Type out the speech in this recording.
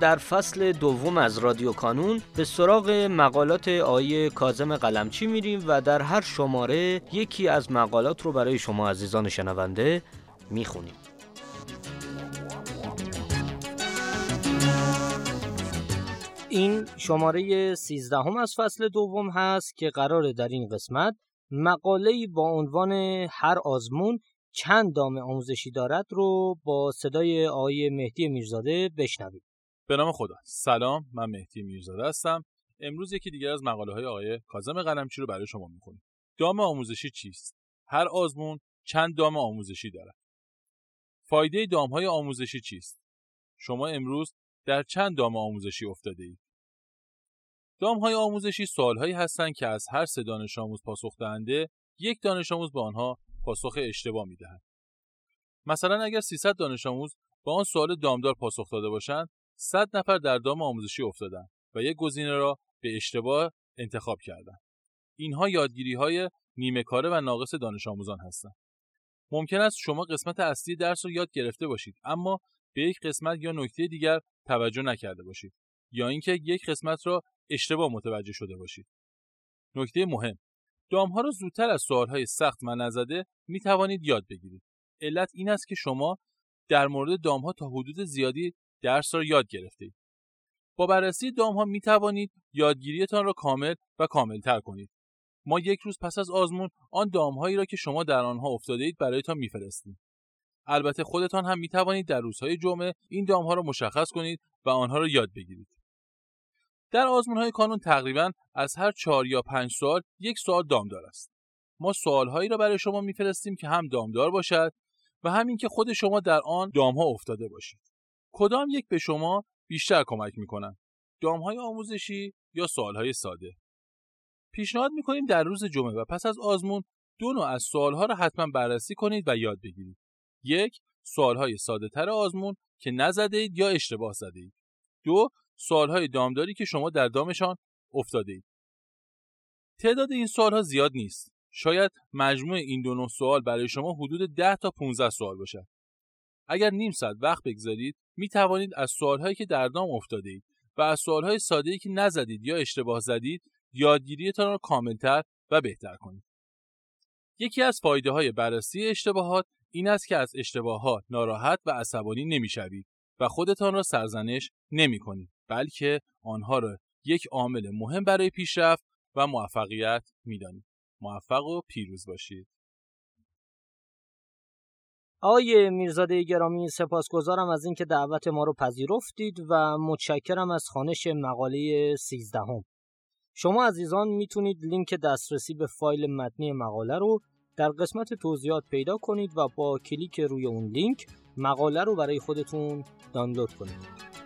در فصل دوم از رادیو کانون به سراغ مقالات آیه کازم قلمچی میریم و در هر شماره یکی از مقالات رو برای شما عزیزان شنونده می‌خونیم این شماره سیزدهم از فصل دوم هست که قرار در این قسمت مقاله با عنوان هر آزمون چند دام آموزشی دارد رو با صدای آقای مهدی میرزاده بشنویم. به نام خدا. سلام من مهدی میرزاده هستم. امروز یکی دیگر از مقاله های آقای کاظم قلمچی رو برای شما می‌کنیم دام آموزشی چیست؟ هر آزمون چند دام آموزشی دارد؟ فایده دام های آموزشی چیست؟ شما امروز در چند دام آموزشی افتاده اید دام های آموزشی سوال هایی هستند که از هر سه دانش آموز پاسخ دهنده یک دانش آموز به آنها پاسخ اشتباه می‌دهد. مثلا اگر 300 دانش آموز با آن سوال دامدار پاسخ داده باشند 100 نفر در دام آموزشی افتادن و یک گزینه را به اشتباه انتخاب کردند. اینها یادگیری های نیمه کاره و ناقص دانش آموزان هستند. ممکن است شما قسمت اصلی درس رو یاد گرفته باشید اما به یک قسمت یا نکته دیگر توجه نکرده باشید یا اینکه یک قسمت را اشتباه متوجه شده باشید. نکته مهم دام ها را زودتر از سوال های سخت و نزده می توانید یاد بگیرید. علت این است که شما در مورد دام ها تا حدود زیادی درس را یاد گرفتید. با بررسی دام ها می توانید یادگیریتان را کامل و کاملتر کنید. ما یک روز پس از آزمون آن دام هایی را که شما در آنها افتاده اید برایتان میفرستیم. البته خودتان هم می توانید در روزهای جمعه این دام ها را مشخص کنید و آنها را یاد بگیرید. در آزمون های کانون تقریبا از هر چهار یا پنج سال یک سوال دامدار است. ما سوال هایی را برای شما میفرستیم که هم دامدار باشد و همین که خود شما در آن دام ها افتاده باشید. کدام یک به شما بیشتر کمک می‌کنن؟ های آموزشی یا های ساده؟ پیشنهاد می‌کنیم در روز جمعه و پس از آزمون دو نوع از ها را حتما بررسی کنید و یاد بگیرید. یک، های ساده تر آزمون که نزده اید یا اشتباه زده اید. دو، های دامداری که شما در دامشان افتاده اید. تعداد این ها زیاد نیست. شاید مجموع این دو نوع سوال برای شما حدود 10 تا 15 سوال باشد. اگر نیم ساعت وقت بگذارید می توانید از سوالهایی که در دام افتاده اید و از سوالهای ساده که نزدید یا اشتباه زدید یادگیریتان را کاملتر و بهتر کنید. یکی از فایده های بررسی اشتباهات این است که از اشتباهات ناراحت و عصبانی نمی‌شوید و خودتان را سرزنش نمی کنید بلکه آنها را یک عامل مهم برای پیشرفت و موفقیت می‌دانید. موفق و پیروز باشید. آقای میرزاده گرامی سپاسگزارم از اینکه دعوت ما رو پذیرفتید و متشکرم از خانش مقاله 13 هم. شما عزیزان می‌تونید لینک دسترسی به فایل متنی مقاله رو در قسمت توضیحات پیدا کنید و با کلیک روی اون لینک مقاله رو برای خودتون دانلود کنید.